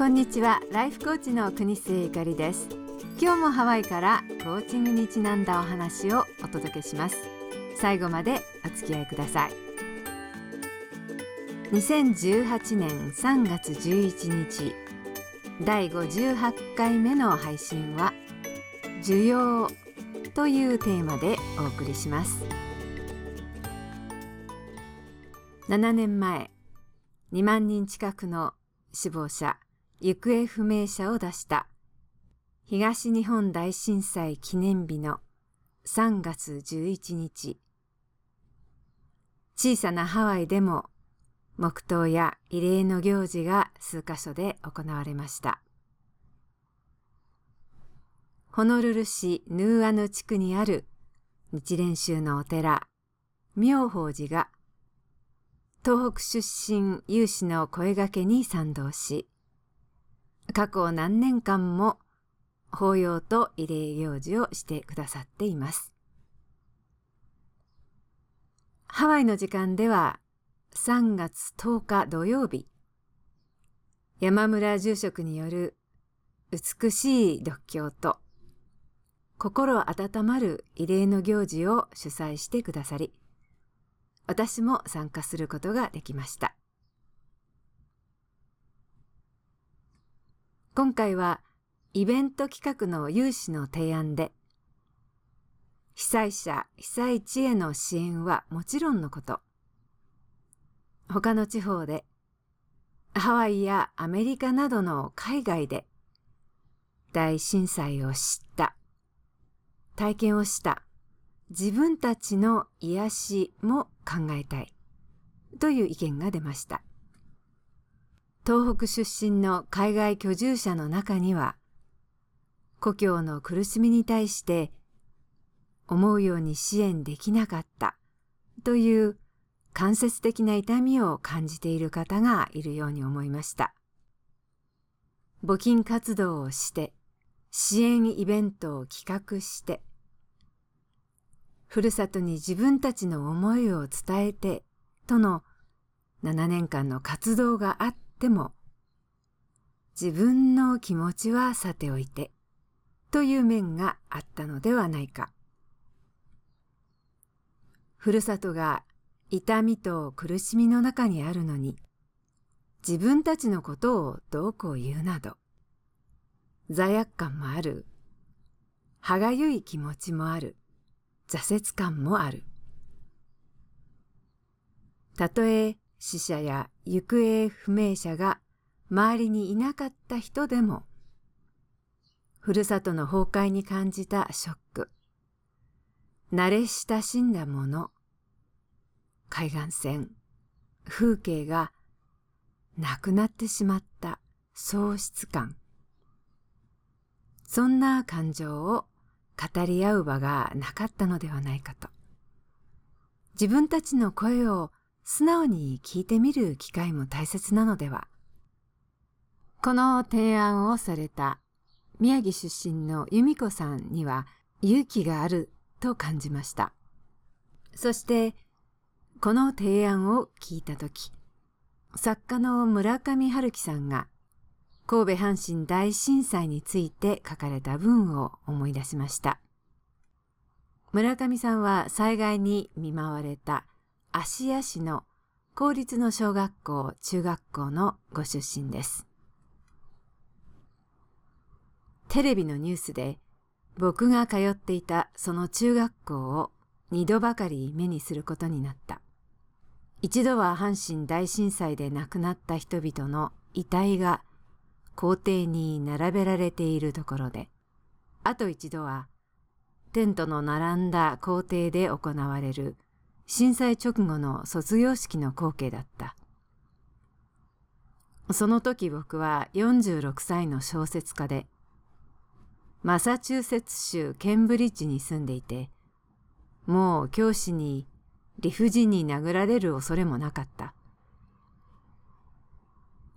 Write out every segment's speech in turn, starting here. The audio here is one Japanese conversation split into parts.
こんにちは。ライフコーチの国末ゆかりです。今日もハワイからコーチングにちなんだお話をお届けします。最後までお付き合いください。2018年3月11日。第58回目の配信は需要というテーマでお送りします。7年前2万人近くの死亡者。行方不明者を出した。東日本大震災記念日の3月11日。小さなハワイでも黙祷や慰霊の行事が数カ所で行われました。ホノルル市ヌーアヌ地区にある日蓮宗のお寺妙法寺が東北出身有志の声掛けに賛同し過去何年間も法要と慰霊行事をしてくださっています。ハワイの時間では3月10日土曜日、山村住職による美しい独協と心温まる慰霊の行事を主催してくださり、私も参加することができました。今回はイベント企画の有志の提案で、被災者、被災地への支援はもちろんのこと、他の地方で、ハワイやアメリカなどの海外で大震災を知った、体験をした自分たちの癒しも考えたいという意見が出ました。東北出身の海外居住者の中には、故郷の苦しみに対して思うように支援できなかったという間接的な痛みを感じている方がいるように思いました。募金活動をして、支援イベントを企画して、ふるさとに自分たちの思いを伝えてとの7年間の活動があっっても、自分の気持ちはさておいて、という面があったのではないか。ふるさとが痛みと苦しみの中にあるのに、自分たちのことをどうこう言うなど、罪悪感もある、歯がゆい気持ちもある、挫折感もある。たとえ死者や行方不明者が周りにいなかった人でも、ふるさとの崩壊に感じたショック、慣れ親しんだもの、海岸線、風景がなくなってしまった喪失感。そんな感情を語り合う場がなかったのではないかと。自分たちの声を素直に聞いてみる機会も大切なのでは。この提案をされた宮城出身の由美子さんには勇気があると感じました。そして、この提案を聞いたとき、作家の村上春樹さんが神戸阪神大震災について書かれた文を思い出しました。村上さんは災害に見舞われた芦屋市の公立の小学校、中学校のご出身です。テレビのニュースで僕が通っていたその中学校を二度ばかり目にすることになった。一度は阪神大震災で亡くなった人々の遺体が校庭に並べられているところで、あと一度はテントの並んだ校庭で行われる震災直後の卒業式の光景だった。その時僕は46歳の小説家で、マサチューセッツ州ケンブリッジに住んでいて、もう教師に理不尽に殴られる恐れもなかった。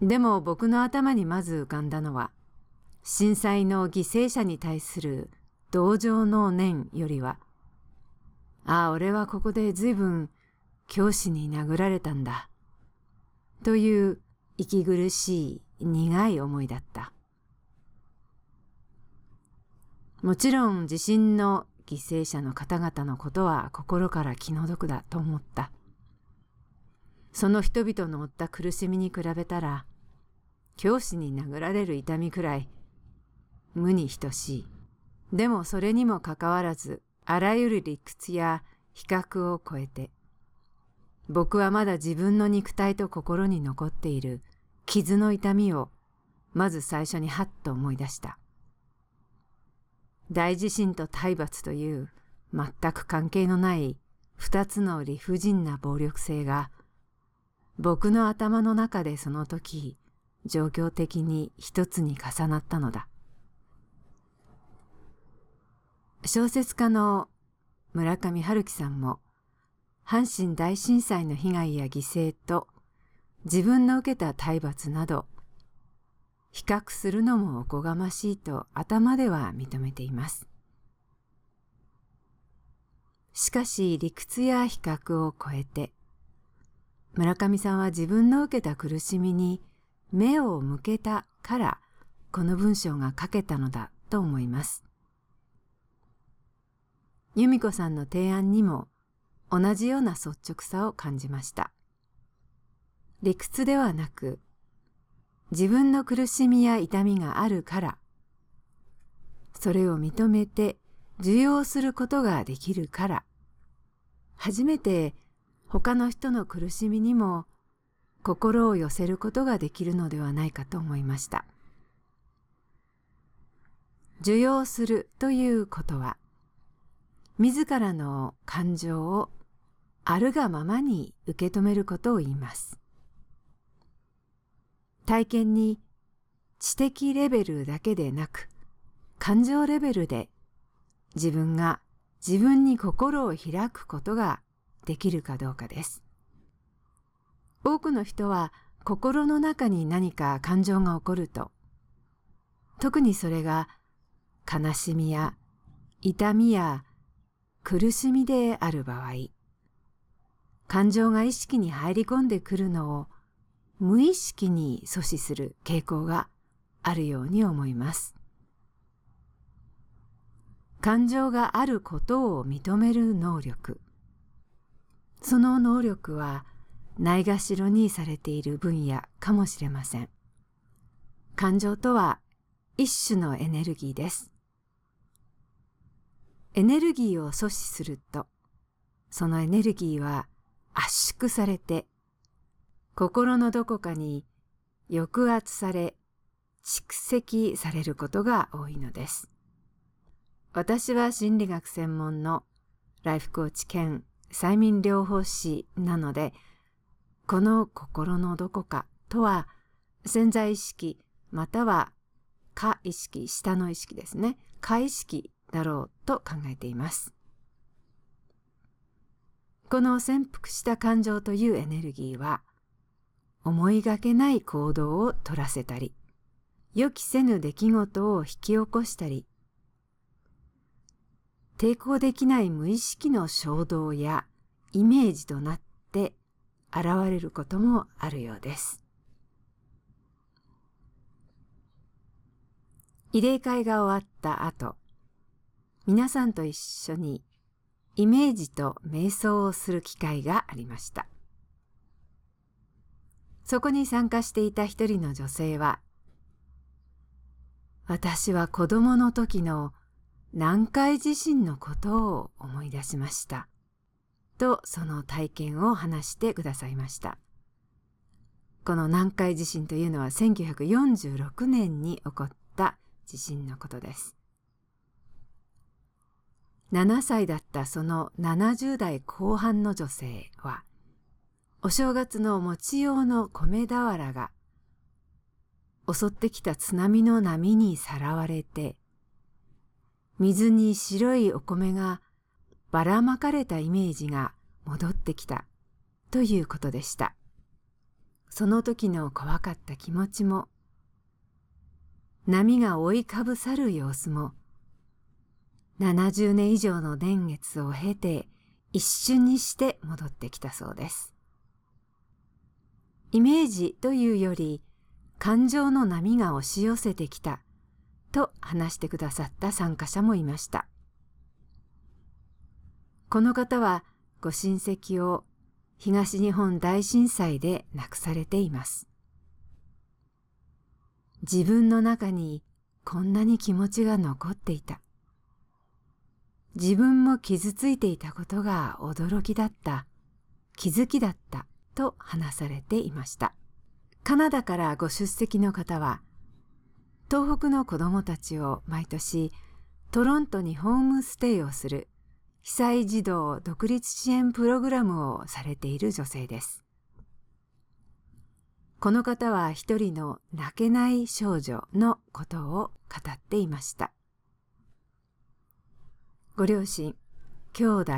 でも僕の頭にまず浮かんだのは、震災の犠牲者に対する同情の念よりは、ああ、俺はここで随分教師に殴られたんだ。という息苦しい苦い思いだった。もちろん地震の犠牲者の方々のことは心から気の毒だと思った。その人々の負った苦しみに比べたら、教師に殴られる痛みくらい無に等しい。でもそれにもかかわらず、あらゆる理屈や比較を超えて、僕はまだ自分の肉体と心に残っている傷の痛みをまず最初にはっと思い出した。大地震と体罰という全く関係のない二つの理不尽な暴力性が僕の頭の中でその時状況的に一つに重なったのだ。小説家の村上春樹さんも阪神大震災の被害や犠牲と自分の受けた体罰など比較するのもおこがましいと頭では認めています。しかし理屈や比較を超えて村上さんは自分の受けた苦しみに目を向けたからこの文章が書けたのだと思います。由美子さんの提案にも同じような率直さを感じました。理屈ではなく自分の苦しみや痛みがあるからそれを認めて受容することができるから初めて他の人の苦しみにも心を寄せることができるのではないかと思いました。受容するということは自らの感情をあるがままに受け止めることを言います。体験に知的レベルだけでなく感情レベルで自分が自分に心を開くことができるかどうかです。多くの人は心の中に何か感情が起こると特にそれが悲しみや痛みや苦しみである場合感情が意識に入り込んでくるのを無意識に阻止する傾向があるように思います。感情があることを認める能力。その能力はないがしろにされている分野かもしれません。感情とは一種のエネルギーです。エネルギーを阻止すると、そのエネルギーは圧縮されて心のどこかに抑圧され蓄積されることが多いのです。私は心理学専門のライフコーチ兼催眠療法士なので、この心のどこかとは潜在意識または下意識、下の意識ですね。下意識だろうと考えています。この潜伏した感情というエネルギーは思いがけない行動を取らせたり、予期せぬ出来事を引き起こしたり、抵抗できない無意識の衝動やイメージとなって現れることもあるようです。慰霊会が終わった後、皆さんと一緒にイメージと瞑想をする機会がありました。そこに参加していた一人の女性は、私は子供の時の南海地震のことを思い出しました。とその体験を話してくださいました。この南海地震というのは1946年に起こった地震のことです。7歳だったその70代後半の女性は、お正月の餅用の米俵が襲ってきた津波の波にさらわれて水に白いお米がばらまかれたイメージが戻ってきたということでした。その時の怖かった気持ちも波が追いかぶさる様子も70年以上の年月を経て一瞬にして戻ってきたそうです。イメージというより感情の波が押し寄せてきたと話してくださった参加者もいました。この方はご親戚を東日本大震災で亡くされています。自分の中にこんなに気持ちが残っていた。自分も傷ついていたことが驚きだった、気づきだったと話されていました。カナダからご出席の方は、東北の子供たちを毎年トロントにホームステイをする被災児童独立支援プログラムをされている女性です。この方は一人の泣けない少女のことを語っていました。ご両親、兄弟、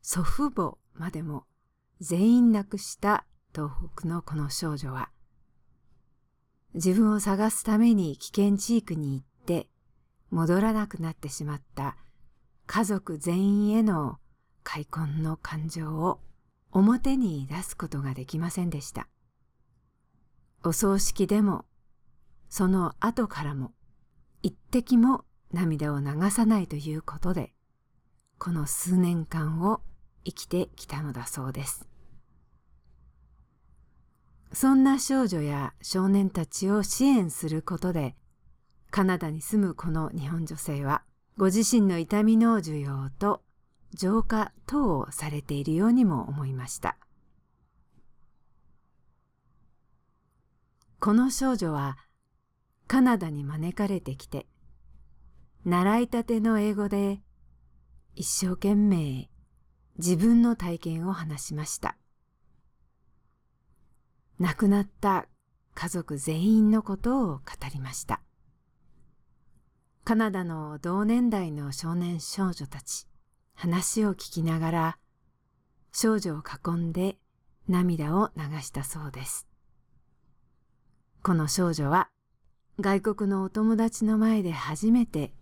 祖父母までも全員亡くした東北のこの少女は、自分を探すために危険地域に行って戻らなくなってしまった家族全員への開墾の感情を表に出すことができませんでした。お葬式でも、その後からも、一滴も涙を流さないということで、この数年間を生きてきたのだそうです。そんな少女や少年たちを支援することで、カナダに住むこの日本女性は、ご自身の痛みの需要と浄化等をされているようにも思いました。この少女はカナダに招かれてきて、習いたての英語で一生懸命自分の体験を話しました。亡くなった家族全員のことを語りました。カナダの同年代の少年少女たち、話を聞きながら、少女を囲んで涙を流したそうです。この少女は外国のお友達の前で初めて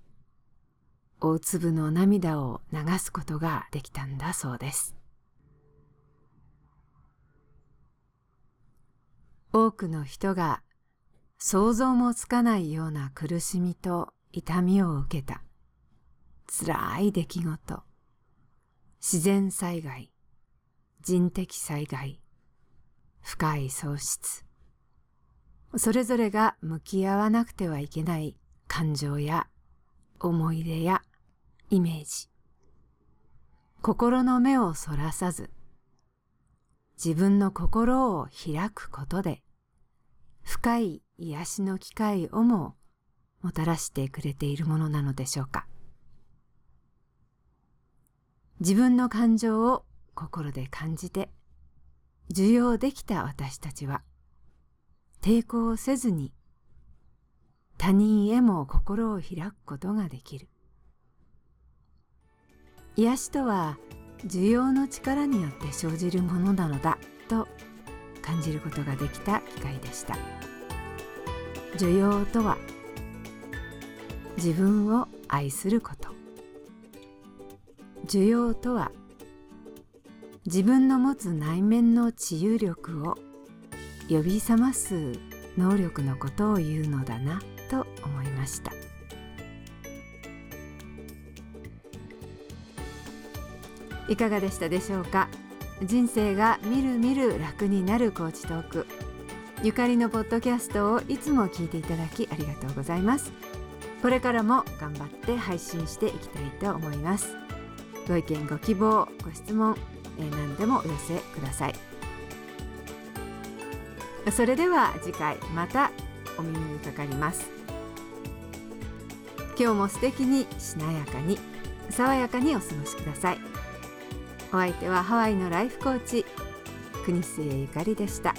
大粒の涙を流すことができたんだそうです。多くの人が想像もつかないような苦しみと痛みを受けた。辛い出来事。自然災害。人的災害。深い喪失。それぞれが向き合わなくてはいけない感情や思い出やイメージ。心の目をそらさず自分の心を開くことで深い癒しの機会をももたらしてくれているものなのでしょうか。自分の感情を心で感じて受容できた私たちは抵抗せずに他人へも心を開くことができる。癒しとは需要の力によって生じるものなのだと感じることができた機会でした。需要とは自分を愛すること。需要とは自分の持つ内面の治癒力を呼び覚ます能力のことを言うのだなと思いました。いかがでしたでしょうか？人生がみるみる楽になるコーチトーク。ゆかりのポッドキャストをいつも聞いていただきありがとうございます。これからも頑張って配信していきたいと思います。ご意見ご希望ご質問、えー、何でもお寄せください。それでは次回またお耳にかかります。今日も素敵にしなやかに爽やかにお過ごしください。お相手はハワイのライフコーチ国末ゆかりでした。